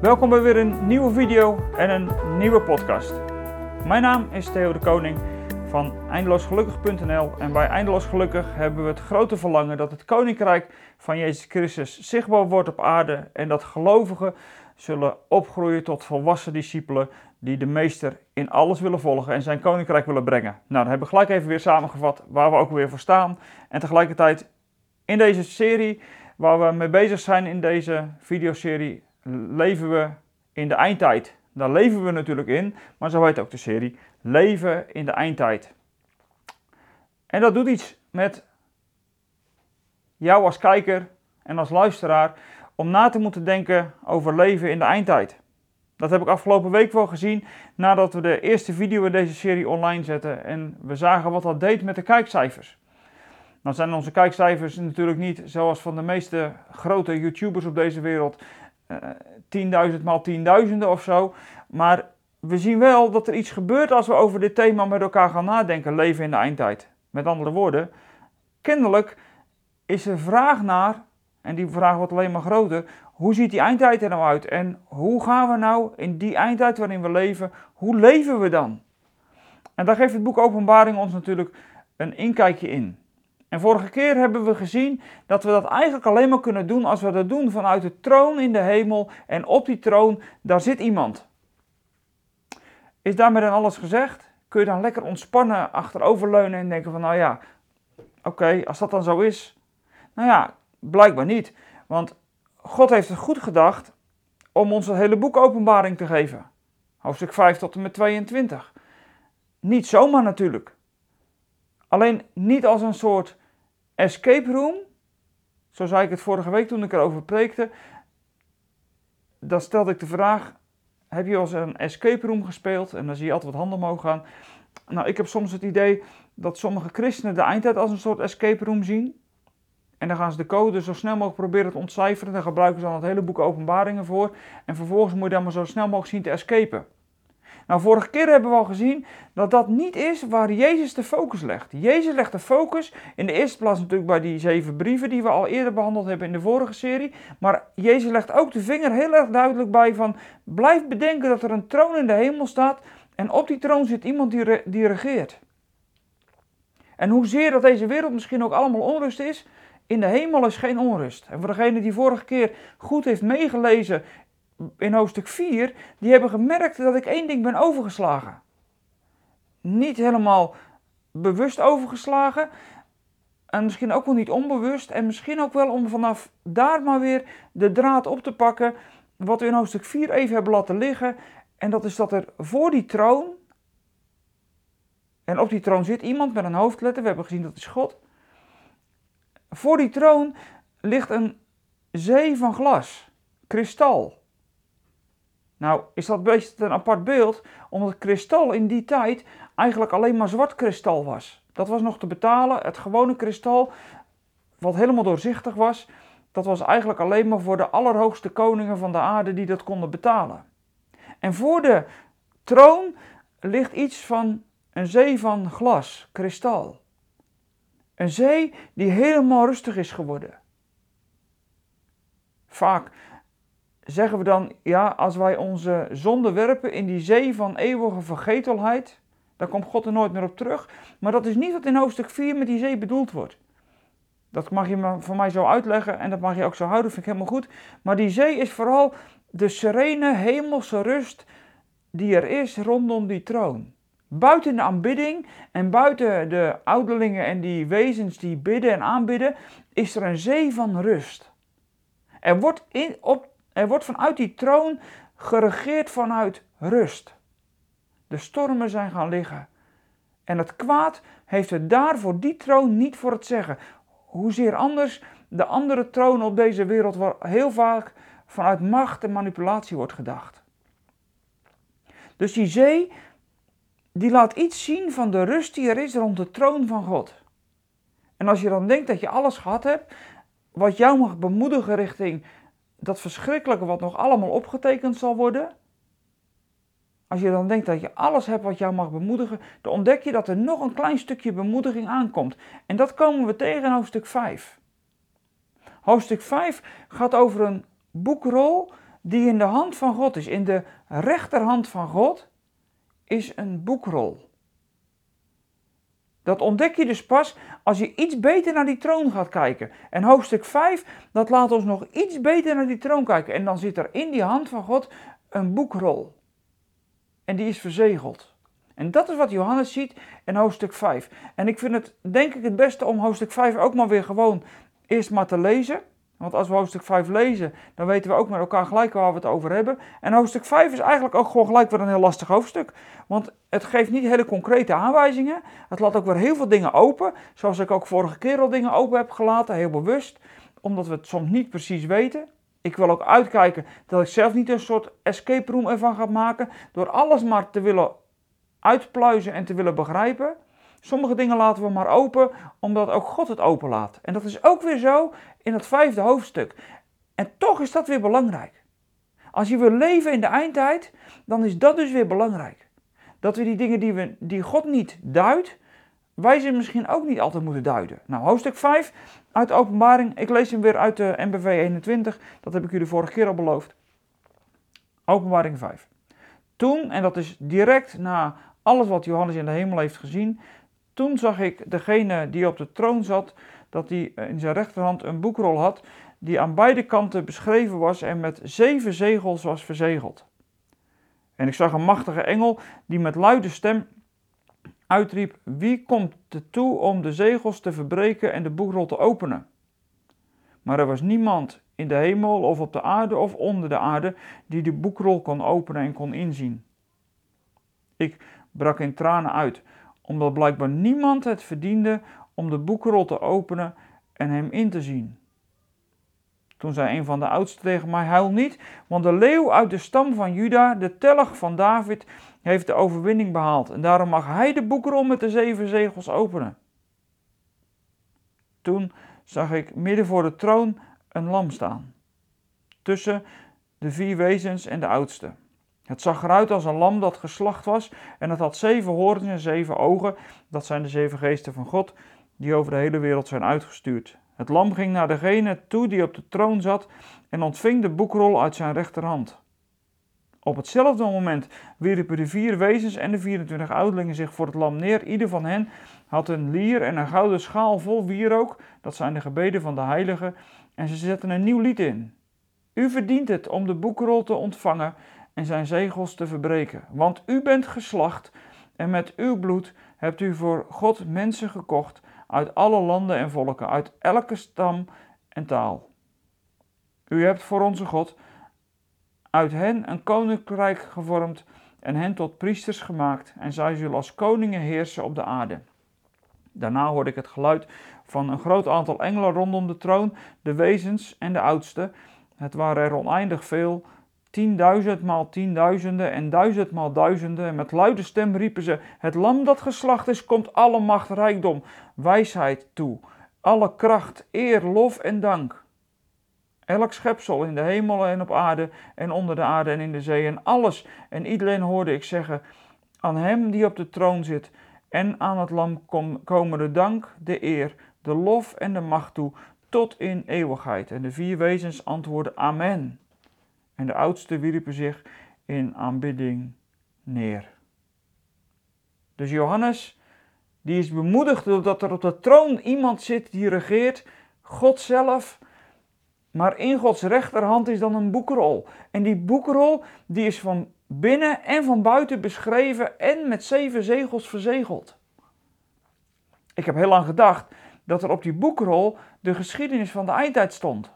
Welkom bij weer een nieuwe video en een nieuwe podcast. Mijn naam is Theo de Koning van eindeloosgelukkig.nl en bij Eindeloos Gelukkig hebben we het grote verlangen dat het koninkrijk van Jezus Christus zichtbaar wordt op aarde en dat gelovigen zullen opgroeien tot volwassen discipelen die de meester in alles willen volgen en zijn koninkrijk willen brengen. Nou, dan hebben we gelijk even weer samengevat waar we ook weer voor staan en tegelijkertijd in deze serie waar we mee bezig zijn in deze videoserie leven we in de eindtijd. Daar leven we natuurlijk in, maar zo heet ook de serie Leven in de eindtijd. En dat doet iets met jou als kijker en als luisteraar om na te moeten denken over leven in de eindtijd. Dat heb ik afgelopen week wel gezien nadat we de eerste video in deze serie online zetten en we zagen wat dat deed met de kijkcijfers. Dan zijn onze kijkcijfers natuurlijk niet zoals van de meeste grote YouTubers op deze wereld 10.000 maal tienduizenden of zo. Maar we zien wel dat er iets gebeurt als we over dit thema met elkaar gaan nadenken: leven in de eindtijd. Met andere woorden, kennelijk is er vraag naar, en die vraag wordt alleen maar groter: hoe ziet die eindtijd er nou uit? En hoe gaan we nou in die eindtijd waarin we leven, hoe leven we dan? En daar geeft het boek Openbaring ons natuurlijk een inkijkje in. En vorige keer hebben we gezien dat we dat eigenlijk alleen maar kunnen doen als we dat doen vanuit de troon in de hemel. En op die troon, daar zit iemand. Is daarmee dan alles gezegd? Kun je dan lekker ontspannen achteroverleunen en denken van nou ja, oké, als dat dan zo is. Nou ja, blijkbaar niet. Want God heeft het goed gedacht om ons het hele boek openbaring te geven. Hoofdstuk 5 tot en met 22. Niet zomaar natuurlijk. Alleen niet als een soort escape room, zo zei ik het vorige week toen ik erover preekte, dan stelde ik de vraag: heb je al eens een escape room gespeeld? En dan zie je altijd wat handen omhoog gaan. Nou, ik heb soms het idee dat sommige christenen de eindtijd als een soort escape room zien. En dan gaan ze de code zo snel mogelijk proberen te ontcijferen. Daar gebruiken ze dan het hele boek openbaringen voor. En vervolgens moet je dan maar zo snel mogelijk zien te escapen. Nou, vorige keer hebben we al gezien dat dat niet is waar Jezus de focus legt. Jezus legt de focus in de eerste plaats natuurlijk bij die zeven brieven die we al eerder behandeld hebben in de vorige serie. Maar Jezus legt ook de vinger heel erg duidelijk bij van blijf bedenken dat er een troon in de hemel staat en op die troon zit iemand die, die regeert. En hoezeer dat deze wereld misschien ook allemaal onrust is, in de hemel is geen onrust. En voor degene die vorige keer goed heeft meegelezen in hoofdstuk 4, die hebben gemerkt dat ik één ding ben overgeslagen. Niet helemaal bewust overgeslagen. En misschien ook wel niet onbewust. En misschien ook wel om vanaf daar maar weer de draad op te pakken. Wat we in hoofdstuk 4 even hebben laten liggen. En dat is dat er voor die troon. En op die troon zit iemand met een hoofdletter. We hebben gezien dat is God. Voor die troon ligt een zee van glas, kristal. Nou, is dat best een apart beeld, omdat kristal in die tijd eigenlijk alleen maar zwart kristal was. Dat was nog te betalen. Het gewone kristal, wat helemaal doorzichtig was, dat was eigenlijk alleen maar voor de allerhoogste koningen van de aarde die dat konden betalen. En voor de troon ligt iets van een zee van glas, kristal. Een zee die helemaal rustig is geworden. Vaak zeggen we dan, ja, als wij onze zonde werpen in die zee van eeuwige vergetelheid, dan komt God er nooit meer op terug. Maar dat is niet wat in hoofdstuk 4 met die zee bedoeld wordt. Dat mag je voor mij zo uitleggen en dat mag je ook zo houden, vind ik helemaal goed. Maar die zee is vooral de serene hemelse rust die er is rondom die troon. Buiten de aanbidding en buiten de ouderlingen en die wezens die bidden en aanbidden, is er een zee van rust. Er wordt in, op er wordt vanuit die troon geregeerd vanuit rust. De stormen zijn gaan liggen. En het kwaad heeft het daar voor die troon niet voor het zeggen. Hoezeer anders de andere tronen op deze wereld waar heel vaak vanuit macht en manipulatie wordt gedacht. Dus die zee, die laat iets zien van de rust die er is rond de troon van God. En als je dan denkt dat je alles gehad hebt, wat jou mag bemoedigen richting dat verschrikkelijke wat nog allemaal opgetekend zal worden. Als je dan denkt dat je alles hebt wat jou mag bemoedigen, dan ontdek je dat er nog een klein stukje bemoediging aankomt. En dat komen we tegen in hoofdstuk 5. Hoofdstuk 5 gaat over een boekrol die in de hand van God is, in de rechterhand van God, is een boekrol. Dat ontdek je dus pas als je iets beter naar die troon gaat kijken. En hoofdstuk 5, dat laat ons nog iets beter naar die troon kijken. En dan zit er in die hand van God een boekrol. En die is verzegeld. En dat is wat Johannes ziet in hoofdstuk 5. En ik vind het denk ik het beste om hoofdstuk 5 ook maar weer gewoon eerst maar te lezen. Want als we hoofdstuk 5 lezen, dan weten we ook met elkaar gelijk waar we het over hebben. En hoofdstuk 5 is eigenlijk ook gewoon gelijk weer een heel lastig hoofdstuk. Want het geeft niet hele concrete aanwijzingen. Het laat ook weer heel veel dingen open. Zoals ik ook vorige keer al dingen open heb gelaten, heel bewust. Omdat we het soms niet precies weten. Ik wil ook uitkijken dat ik zelf niet een soort escape room ervan ga maken. Door alles maar te willen uitpluizen en te willen begrijpen. Sommige dingen laten we maar open, omdat ook God het open laat. En dat is ook weer zo in het vijfde hoofdstuk. En toch is dat weer belangrijk. Als je wil leven in de eindtijd, dan is dat dus weer belangrijk. Dat we die dingen die, we, die God niet duidt, wij ze misschien ook niet altijd moeten duiden. Nou, hoofdstuk 5 uit de openbaring. Ik lees hem weer uit de MBV 21. Dat heb ik u de vorige keer al beloofd. Openbaring 5. Toen, en dat is direct na alles wat Johannes in de hemel heeft gezien, toen zag ik degene die op de troon zat, dat hij in zijn rechterhand een boekrol had, die aan beide kanten beschreven was en met zeven zegels was verzegeld. En ik zag een machtige engel die met luide stem uitriep: Wie komt er toe om de zegels te verbreken en de boekrol te openen? Maar er was niemand in de hemel of op de aarde of onder de aarde die de boekrol kon openen en kon inzien. Ik brak in tranen uit omdat blijkbaar niemand het verdiende om de boekrol te openen en hem in te zien. Toen zei een van de oudsten tegen mij: Huil niet, want de leeuw uit de stam van Juda, de telg van David, heeft de overwinning behaald. En daarom mag hij de boekrol met de zeven zegels openen. Toen zag ik midden voor de troon een lam staan, tussen de vier wezens en de oudste. Het zag eruit als een lam dat geslacht was en het had zeven horens en zeven ogen. Dat zijn de zeven geesten van God die over de hele wereld zijn uitgestuurd. Het lam ging naar degene toe die op de troon zat en ontving de boekrol uit zijn rechterhand. Op hetzelfde moment wierpen de vier wezens en de 24 ouderlingen zich voor het lam neer. Ieder van hen had een lier en een gouden schaal vol wierook. Dat zijn de gebeden van de heiligen. En ze zetten een nieuw lied in. U verdient het om de boekrol te ontvangen en zijn zegels te verbreken. Want u bent geslacht en met uw bloed hebt u voor God mensen gekocht uit alle landen en volken, uit elke stam en taal. U hebt voor onze God uit hen een koninkrijk gevormd en hen tot priesters gemaakt, en zij zullen als koningen heersen op de aarde. Daarna hoorde ik het geluid van een groot aantal engelen rondom de troon, de wezens en de oudsten. Het waren er oneindig veel, tienduizend maal tienduizenden en duizend maal duizenden. En met luide stem riepen ze: Het lam dat geslacht is, komt alle macht, rijkdom, wijsheid toe. Alle kracht, eer, lof en dank. Elk schepsel in de hemel en op aarde en onder de aarde en in de zee en alles. En iedereen hoorde ik zeggen: Aan hem die op de troon zit en aan het lam komen de dank, de eer, de lof en de macht toe tot in eeuwigheid. En de vier wezens antwoorden: Amen. En de oudsten wierpen zich in aanbidding neer. Dus Johannes, die is bemoedigd doordat er op de troon iemand zit die regeert, God zelf. Maar in Gods rechterhand is dan een boekrol. En die boekrol die is van binnen en van buiten beschreven en met zeven zegels verzegeld. Ik heb heel lang gedacht dat er op die boekrol de geschiedenis van de eindtijd stond.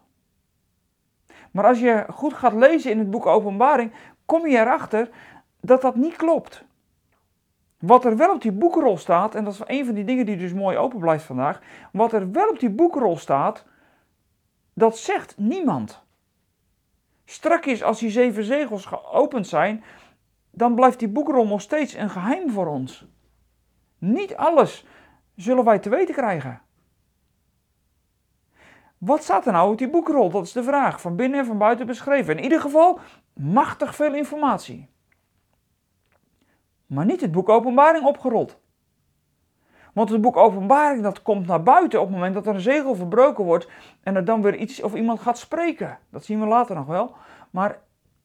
Maar als je goed gaat lezen in het boek Openbaring, kom je erachter dat dat niet klopt. Wat er wel op die boekrol staat, en dat is een van die dingen die dus mooi open blijft vandaag. Wat er wel op die boekrol staat, dat zegt niemand. Strakjes als die zeven zegels geopend zijn, dan blijft die boekrol nog steeds een geheim voor ons. Niet alles zullen wij te weten krijgen. Wat staat er nou op die boekrol? Dat is de vraag. Van binnen en van buiten beschreven. In ieder geval machtig veel informatie. Maar niet het boek Openbaring opgerold. Want het boek Openbaring dat komt naar buiten op het moment dat er een zegel verbroken wordt en er dan weer iets of iemand gaat spreken. Dat zien we later nog wel. Maar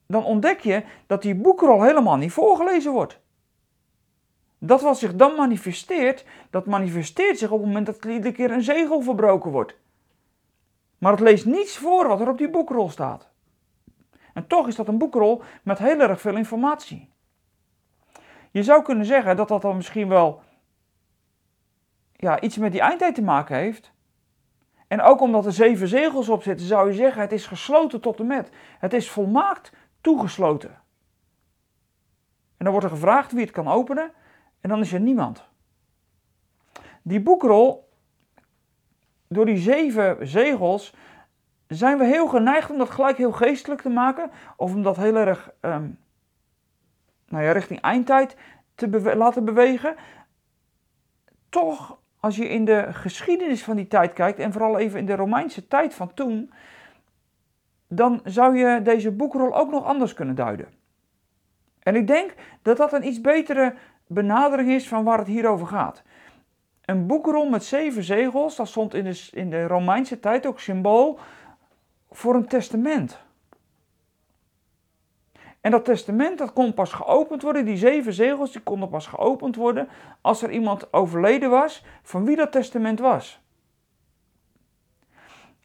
dan ontdek je dat die boekrol helemaal niet voorgelezen wordt. Dat wat zich dan manifesteert, dat manifesteert zich op het moment dat er iedere keer een zegel verbroken wordt. Maar het leest niets voor wat er op die boekrol staat. En toch is dat een boekrol met heel erg veel informatie. Je zou kunnen zeggen dat dat dan misschien wel ja, iets met die eindtijd te maken heeft. En ook omdat er zeven zegels op zitten, zou je zeggen: het is gesloten tot en met. Het is volmaakt toegesloten. En dan wordt er gevraagd wie het kan openen, en dan is er niemand. Die boekrol, door die zeven zegels, zijn we heel geneigd om dat gelijk heel geestelijk te maken, of om dat heel erg um, nou richting eindtijd te laten bewegen. Toch als je in de geschiedenis van die tijd kijkt, en vooral even in de Romeinse tijd van toen, dan zou je deze boekrol ook nog anders kunnen duiden. En ik denk dat dat een iets betere benadering is van waar het hier over gaat. Een boekrol met zeven zegels, dat stond in de, in de Romeinse tijd ook symbool voor een testament. En dat testament dat kon pas geopend worden, die zeven zegels die konden pas geopend worden als er iemand overleden was van wie dat testament was.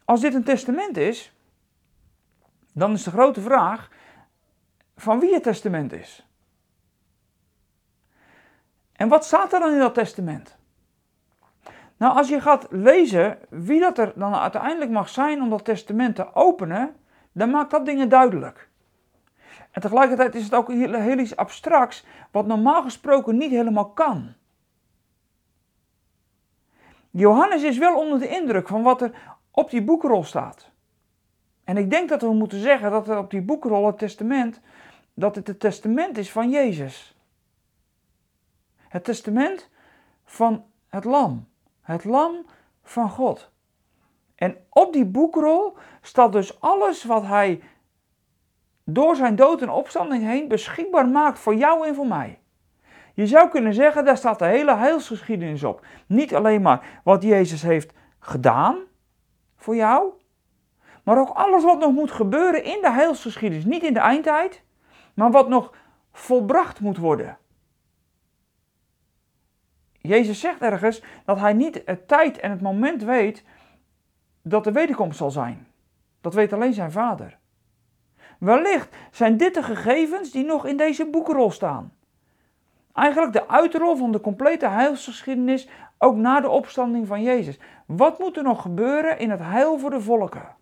Als dit een testament is, dan is de grote vraag van wie het testament is. En wat staat er dan in dat testament? Nou, als je gaat lezen wie dat er dan uiteindelijk mag zijn om dat testament te openen, dan maakt dat dingen duidelijk. En tegelijkertijd is het ook heel, iets abstracts, wat normaal gesproken niet helemaal kan. Johannes is wel onder de indruk van wat er op die boekrol staat. En ik denk dat we moeten zeggen dat er op die boekrol het testament, dat het het testament is van Jezus. Het testament van het lam. Het lam van God. En op die boekrol staat dus alles wat hij door zijn dood en opstanding heen beschikbaar maakt voor jou en voor mij. Je zou kunnen zeggen, daar staat de hele heilsgeschiedenis op. Niet alleen maar wat Jezus heeft gedaan voor jou, maar ook alles wat nog moet gebeuren in de heilsgeschiedenis. Niet in de eindtijd, maar wat nog volbracht moet worden. Jezus zegt ergens dat hij niet het tijd en het moment weet dat de wederkomst zal zijn. Dat weet alleen zijn vader. Wellicht zijn dit de gegevens die nog in deze boekrol staan. Eigenlijk de uitrol van de complete heilsgeschiedenis, ook na de opstanding van Jezus. Wat moet er nog gebeuren in het heil voor de volken?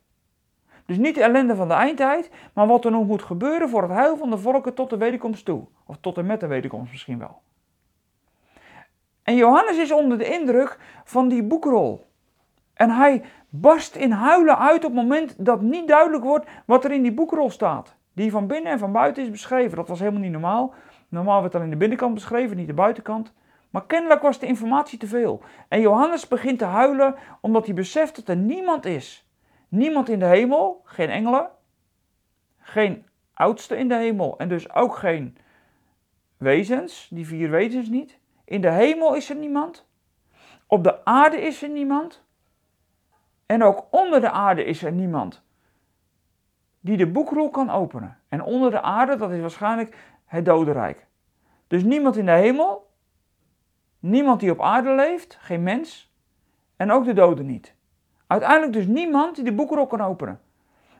Dus niet de ellende van de eindtijd, maar wat er nog moet gebeuren voor het heil van de volken tot de wederkomst toe. Of tot en met de wederkomst misschien wel. En Johannes is onder de indruk van die boekrol. En hij barst in huilen uit op het moment dat niet duidelijk wordt wat er in die boekrol staat. Die van binnen en van buiten is beschreven. Dat was helemaal niet normaal. Normaal werd alleen de binnenkant beschreven, niet de buitenkant. Maar kennelijk was de informatie te veel. En Johannes begint te huilen omdat hij beseft dat er niemand is. Niemand in de hemel, geen engelen, geen oudste in de hemel en dus ook geen wezens, die vier wezens niet. In de hemel is er niemand. Op de aarde is er niemand. En ook onder de aarde is er niemand die de boekrol kan openen. En onder de aarde, dat is waarschijnlijk het dodenrijk. Dus niemand in de hemel, niemand die op aarde leeft, geen mens, en ook de doden niet. Uiteindelijk dus niemand die de boekrol kan openen.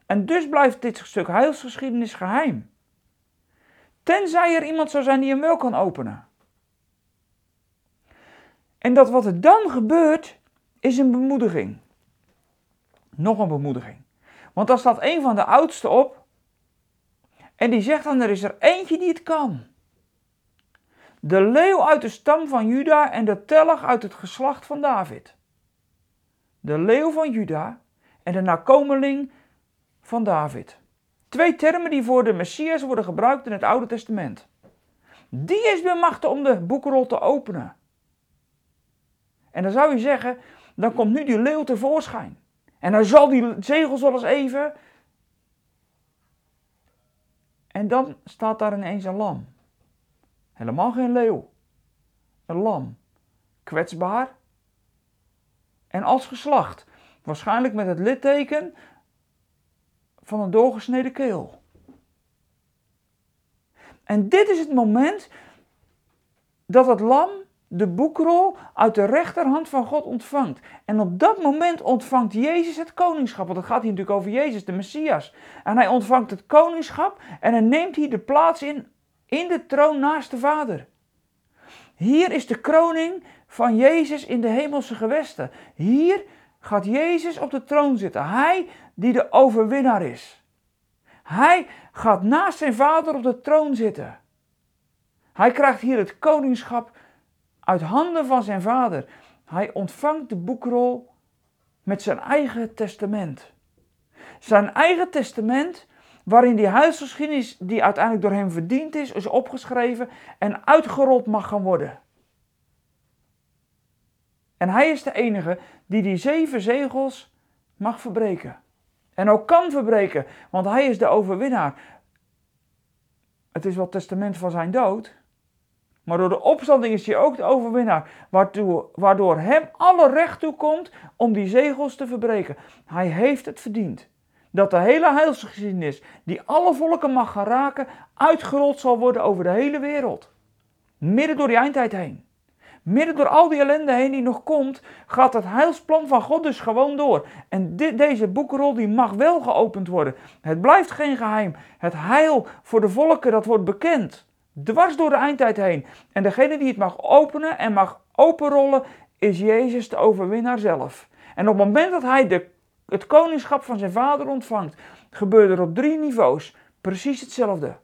En dus blijft dit stuk heilsgeschiedenis geheim. Tenzij er iemand zou zijn die hem wel kan openen. En dat wat er dan gebeurt, is een bemoediging. Nog een bemoediging. Want daar staat een van de oudsten op. En die zegt dan, er is er eentje die het kan. De leeuw uit de stam van Juda en de tellig uit het geslacht van David. De leeuw van Juda en de nakomeling van David. Twee termen die voor de Messias worden gebruikt in het Oude Testament. Die is bemachtigd om de boekrol te openen. En dan zou je zeggen, dan komt nu die leeuw tevoorschijn. En dan zal die zegels wel eens even. En dan staat daar ineens een lam. Helemaal geen leeuw. Een lam. Kwetsbaar. En als geslacht. Waarschijnlijk met het litteken van een doorgesneden keel. En dit is het moment dat het lam de boekrol uit de rechterhand van God ontvangt. En op dat moment ontvangt Jezus het koningschap. Want het gaat hier natuurlijk over Jezus, de Messias. En hij ontvangt het koningschap en hij neemt hier de plaats in, in de troon naast de Vader. Hier is de kroning van Jezus in de hemelse gewesten. Hier gaat Jezus op de troon zitten. Hij die de overwinnaar is. Hij gaat naast zijn vader op de troon zitten. Hij krijgt hier het koningschap uit handen van zijn vader. Hij ontvangt de boekrol met zijn eigen testament. Zijn eigen testament, waarin die huisgeschiedenis die uiteindelijk door hem verdiend is, is opgeschreven en uitgerold mag gaan worden. En hij is de enige die die zeven zegels mag verbreken. En ook kan verbreken, want hij is de overwinnaar. Het is wel het testament van zijn dood, maar door de opstanding is hij ook de overwinnaar, waardoor, waardoor hem alle recht toe komt om die zegels te verbreken. Hij heeft het verdiend. Dat de hele heilsgeschiedenis, die alle volken mag gaan raken, uitgerold zal worden over de hele wereld. Midden door die eindtijd heen. Midden door al die ellende heen die nog komt, gaat het heilsplan van God dus gewoon door. En dit, deze boekrol die mag wel geopend worden. Het blijft geen geheim. Het heil voor de volken, dat wordt bekend. Dwars door de eindtijd heen. En degene die het mag openen en mag openrollen, is Jezus de overwinnaar zelf. En op het moment dat hij de, het koningschap van zijn vader ontvangt, gebeurt er op drie niveaus precies hetzelfde.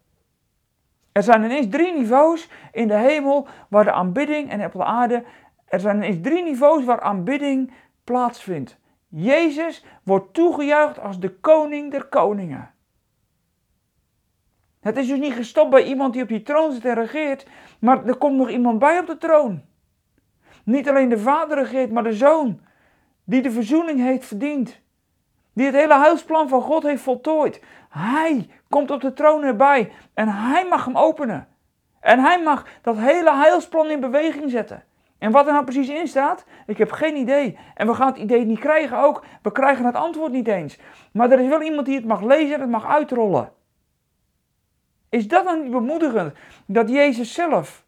Er zijn ineens drie niveaus in de hemel waar de aanbidding en op de aarde. Er zijn ineens drie niveaus waar aanbidding plaatsvindt. Jezus wordt toegejuicht als de koning der koningen. Het is dus niet gestopt bij iemand die op die troon zit en regeert, maar er komt nog iemand bij op de troon. Niet alleen de Vader regeert, maar de Zoon, die de verzoening heeft verdiend. Die het hele huisplan van God heeft voltooid. Hij komt op de troon erbij en hij mag hem openen. En hij mag dat hele heilsplan in beweging zetten. En wat er nou precies in staat, ik heb geen idee. En we gaan het idee niet krijgen ook. We krijgen het antwoord niet eens. Maar er is wel iemand die het mag lezen en het mag uitrollen. Is dat dan niet bemoedigend? Dat Jezus zelf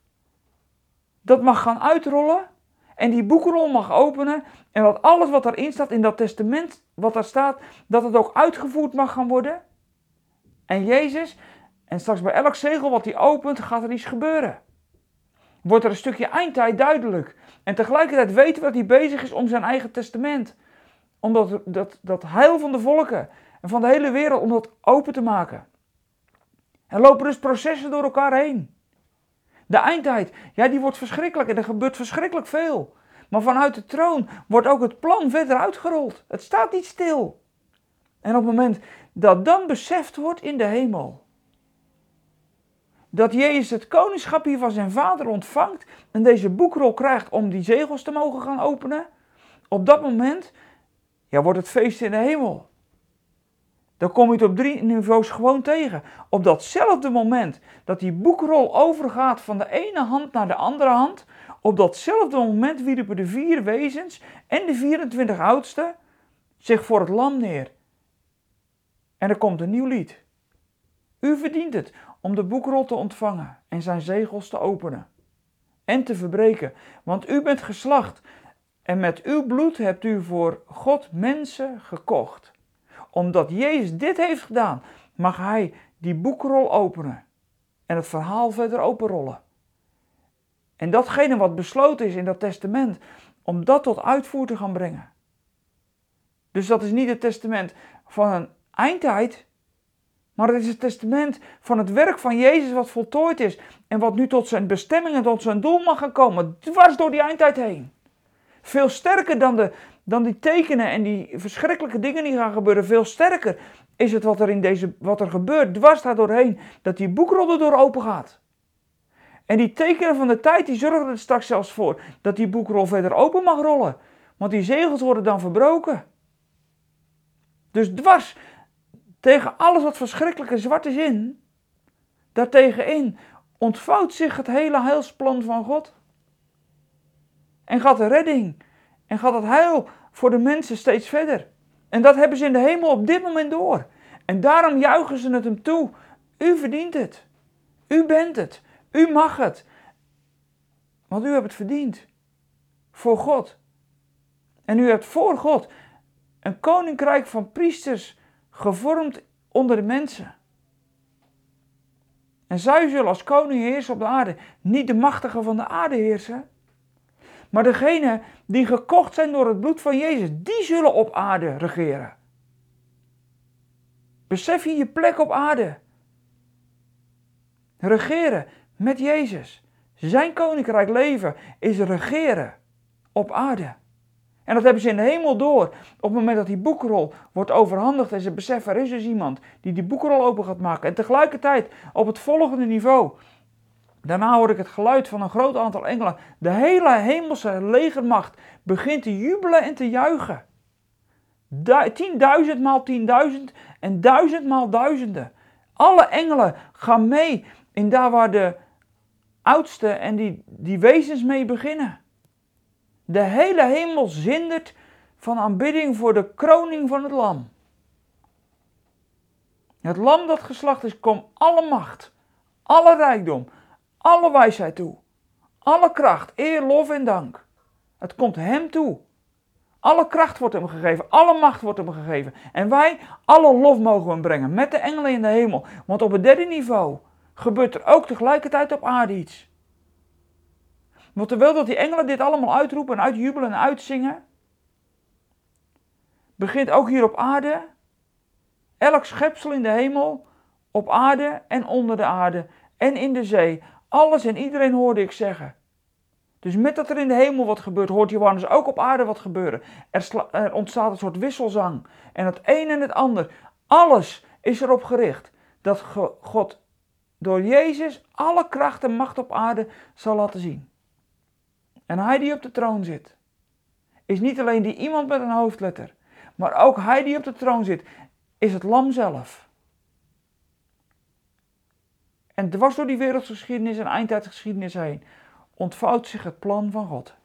dat mag gaan uitrollen en die boekrol mag openen en dat alles wat erin staat in dat testament, wat daar staat, dat het ook uitgevoerd mag gaan worden? En Jezus, en straks bij elk zegel wat hij opent, gaat er iets gebeuren. Wordt er een stukje eindtijd duidelijk. En tegelijkertijd weten we dat hij bezig is om zijn eigen testament. Om dat, dat, dat heil van de volken en van de hele wereld, om dat open te maken. Er lopen dus processen door elkaar heen. De eindtijd, ja, die wordt verschrikkelijk en er gebeurt verschrikkelijk veel. Maar vanuit de troon wordt ook het plan verder uitgerold. Het staat niet stil. En op het moment dat dan beseft wordt in de hemel, dat Jezus het koningschap hier van zijn vader ontvangt en deze boekrol krijgt om die zegels te mogen gaan openen, op dat moment ja, wordt het feest in de hemel. Dan kom je het op drie niveaus gewoon tegen. Op datzelfde moment dat die boekrol overgaat van de ene hand naar de andere hand, op datzelfde moment wierpen de vier wezens en de 24 oudsten zich voor het lam neer. En er komt een nieuw lied. U verdient het om de boekrol te ontvangen en zijn zegels te openen en te verbreken, want u bent geslacht en met uw bloed hebt u voor God mensen gekocht omdat Jezus dit heeft gedaan, mag hij die boekrol openen en het verhaal verder openrollen. En datgene wat besloten is in dat testament, om dat tot uitvoer te gaan brengen. Dus dat is niet het testament van een eindtijd, maar het is het testament van het werk van Jezus wat voltooid is en wat nu tot zijn bestemming en tot zijn doel mag gaan komen, dwars door die eindtijd heen. Veel sterker dan, de, dan die tekenen en die verschrikkelijke dingen die gaan gebeuren. Veel sterker is het wat er, in deze, wat er gebeurt, dwars daar doorheen, dat die boekrol door open gaat. En die tekenen van de tijd, die zorgen er straks zelfs voor dat die boekrol verder open mag rollen. Want die zegels worden dan verbroken. Dus dwars tegen alles wat verschrikkelijk en zwart is in, daartegenin ontvouwt zich het hele heilsplan van God. En gaat de redding en gaat het heil voor de mensen steeds verder. En dat hebben ze in de hemel op dit moment door. En daarom juichen ze het hem toe. U verdient het. U bent het. U mag het. Want u hebt het verdiend. Voor God. En u hebt voor God een koninkrijk van priesters gevormd onder de mensen. En zij zullen als koning heersen op de aarde. Niet de machtigen van de aarde heersen. Maar degenen die gekocht zijn door het bloed van Jezus, die zullen op aarde regeren. Besef je je plek op aarde. Regeren met Jezus. Zijn koninkrijk leven is regeren op aarde. En dat hebben ze in de hemel door. Op het moment dat die boekrol wordt overhandigd en ze beseffen, er is dus iemand die die boekrol open gaat maken. En tegelijkertijd op het volgende niveau. Daarna hoor ik het geluid van een groot aantal engelen. De hele hemelse legermacht begint te jubelen en te juichen. Tienduizend maal tienduizend en duizend maal duizenden. Alle engelen gaan mee in daar waar de oudste en die, die wezens mee beginnen. De hele hemel zindert van aanbidding voor de kroning van het lam. Het lam dat geslacht is, komt alle macht, alle rijkdom, alle wijsheid toe. Alle kracht, eer, lof en dank. Het komt hem toe. Alle kracht wordt hem gegeven, alle macht wordt hem gegeven. En wij, alle lof mogen we hem brengen met de engelen in de hemel. Want op het derde niveau gebeurt er ook tegelijkertijd op aarde iets. Want terwijl dat die engelen dit allemaal uitroepen en uitjubelen en uitzingen, begint ook hier op aarde, elk schepsel in de hemel, op aarde en onder de aarde en in de zee, alles en iedereen hoorde ik zeggen. Dus met dat er in de hemel wat gebeurt, hoort Johannes ook op aarde wat gebeuren. Er, er ontstaat een soort wisselzang. En het een en het ander, alles is erop gericht dat God door Jezus alle kracht en macht op aarde zal laten zien. En hij die op de troon zit, is niet alleen die iemand met een hoofdletter, maar ook hij die op de troon zit, is het lam zelf. En dwars door die wereldgeschiedenis en eindtijdgeschiedenis heen ontvouwt zich het plan van God.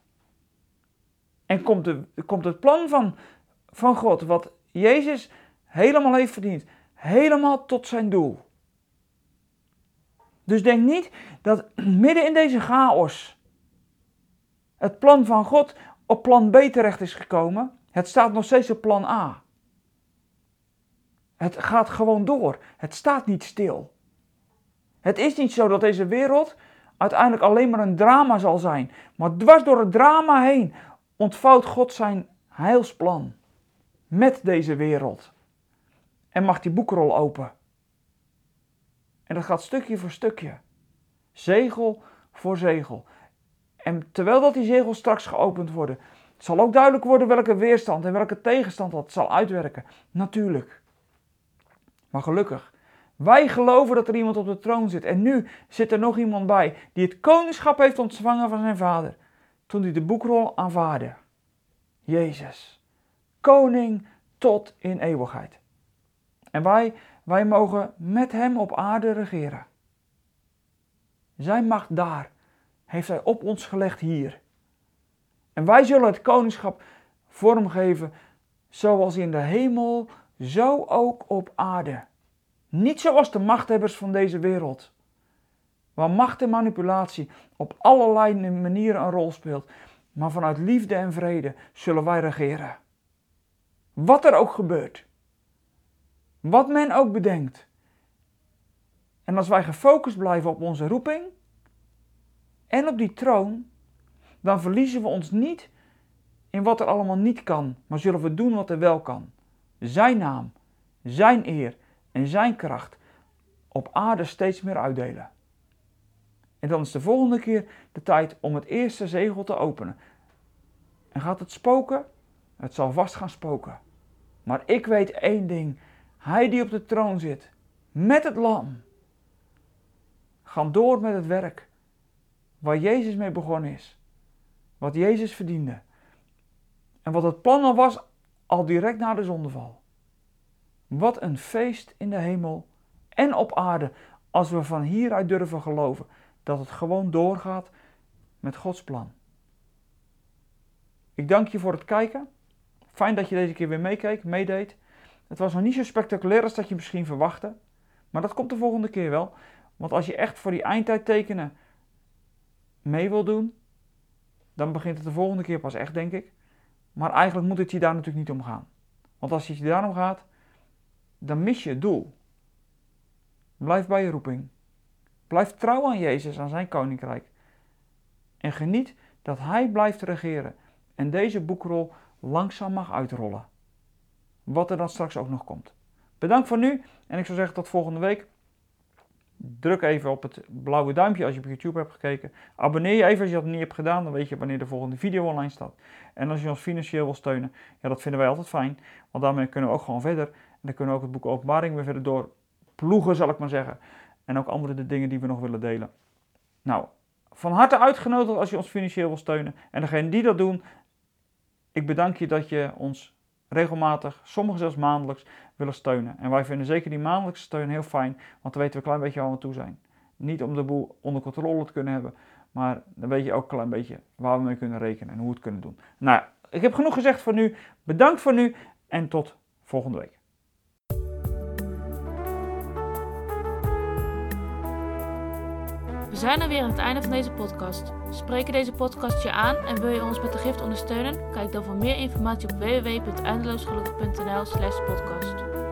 En komt, de, komt het plan van, van God, wat Jezus helemaal heeft verdiend, helemaal tot zijn doel. Dus denk niet dat midden in deze chaos het plan van God op plan B terecht is gekomen. Het staat nog steeds op plan A. Het gaat gewoon door. Het staat niet stil. Het is niet zo dat deze wereld uiteindelijk alleen maar een drama zal zijn. Maar dwars door het drama heen ontvouwt God zijn heilsplan met deze wereld. En mag die boekrol open. En dat gaat stukje voor stukje. Zegel voor zegel. En terwijl dat die zegels straks geopend worden, zal ook duidelijk worden welke weerstand en welke tegenstand dat zal uitwerken. Natuurlijk. Maar gelukkig wij geloven dat er iemand op de troon zit. En nu zit er nog iemand bij die het koningschap heeft ontvangen van zijn vader. Toen hij de boekrol aanvaarde. Jezus. Koning tot in eeuwigheid. En wij, wij mogen met hem op aarde regeren. Zijn macht daar heeft hij op ons gelegd hier. En wij zullen het koningschap vormgeven zoals in de hemel, zo ook op aarde. Niet zoals de machthebbers van deze wereld. Waar macht en manipulatie op allerlei manieren een rol speelt. Maar vanuit liefde en vrede zullen wij regeren. Wat er ook gebeurt. Wat men ook bedenkt. En als wij gefocust blijven op onze roeping en op die troon, dan verliezen we ons niet in wat er allemaal niet kan, maar zullen we doen wat er wel kan. Zijn naam, zijn eer en zijn kracht op aarde steeds meer uitdelen. En dan is de volgende keer de tijd om het eerste zegel te openen. En gaat het spoken? Het zal vast gaan spoken. Maar ik weet één ding. Hij die op de troon zit, met het lam, gaat door met het werk waar Jezus mee begonnen is. Wat Jezus verdiende. En wat het plan al was, al direct na de zondeval. Wat een feest in de hemel en op aarde als we van hieruit durven geloven dat het gewoon doorgaat met Gods plan. Ik dank je voor het kijken. Fijn dat je deze keer weer meekeek, meedeed. Het was nog niet zo spectaculair als dat je misschien verwachtte, maar dat komt de volgende keer wel, Want als je echt voor die eindtijd tekenen mee wil doen, dan begint het de volgende keer pas echt, denk ik. Maar eigenlijk moet het je daar natuurlijk niet om gaan. Want als het je daarom gaat, dan mis je het doel. Blijf bij je roeping. Blijf trouw aan Jezus, aan zijn koninkrijk. En geniet dat Hij blijft regeren en deze boekrol langzaam mag uitrollen. Wat er dan straks ook nog komt. Bedankt voor nu en ik zou zeggen tot volgende week. Druk even op het blauwe duimpje als je op YouTube hebt gekeken. Abonneer je even als je dat niet hebt gedaan, dan weet je wanneer de volgende video online staat. En als je ons financieel wil steunen, ja, dat vinden wij altijd fijn, want daarmee kunnen we ook gewoon verder. Dan kunnen we ook het boek Openbaring weer verder door ploegen, zal ik maar zeggen. En ook andere de dingen die we nog willen delen. Nou, van harte uitgenodigd als je ons financieel wil steunen. En degene die dat doen, ik bedank je dat je ons regelmatig, sommigen zelfs maandelijks, willen steunen. En wij vinden zeker die maandelijkse steun heel fijn, want dan weten we een klein beetje waar we toe zijn. Niet om de boel onder controle te kunnen hebben, maar dan weet je ook een klein beetje waar we mee kunnen rekenen en hoe we het kunnen doen. Nou, ik heb genoeg gezegd voor nu. Bedankt voor nu en tot volgende week. We zijn er weer aan het einde van deze podcast. Spreken deze podcast je aan en wil je ons met de gift ondersteunen? Kijk dan voor meer informatie op www.eindeloosgelukkig.nl slash podcast.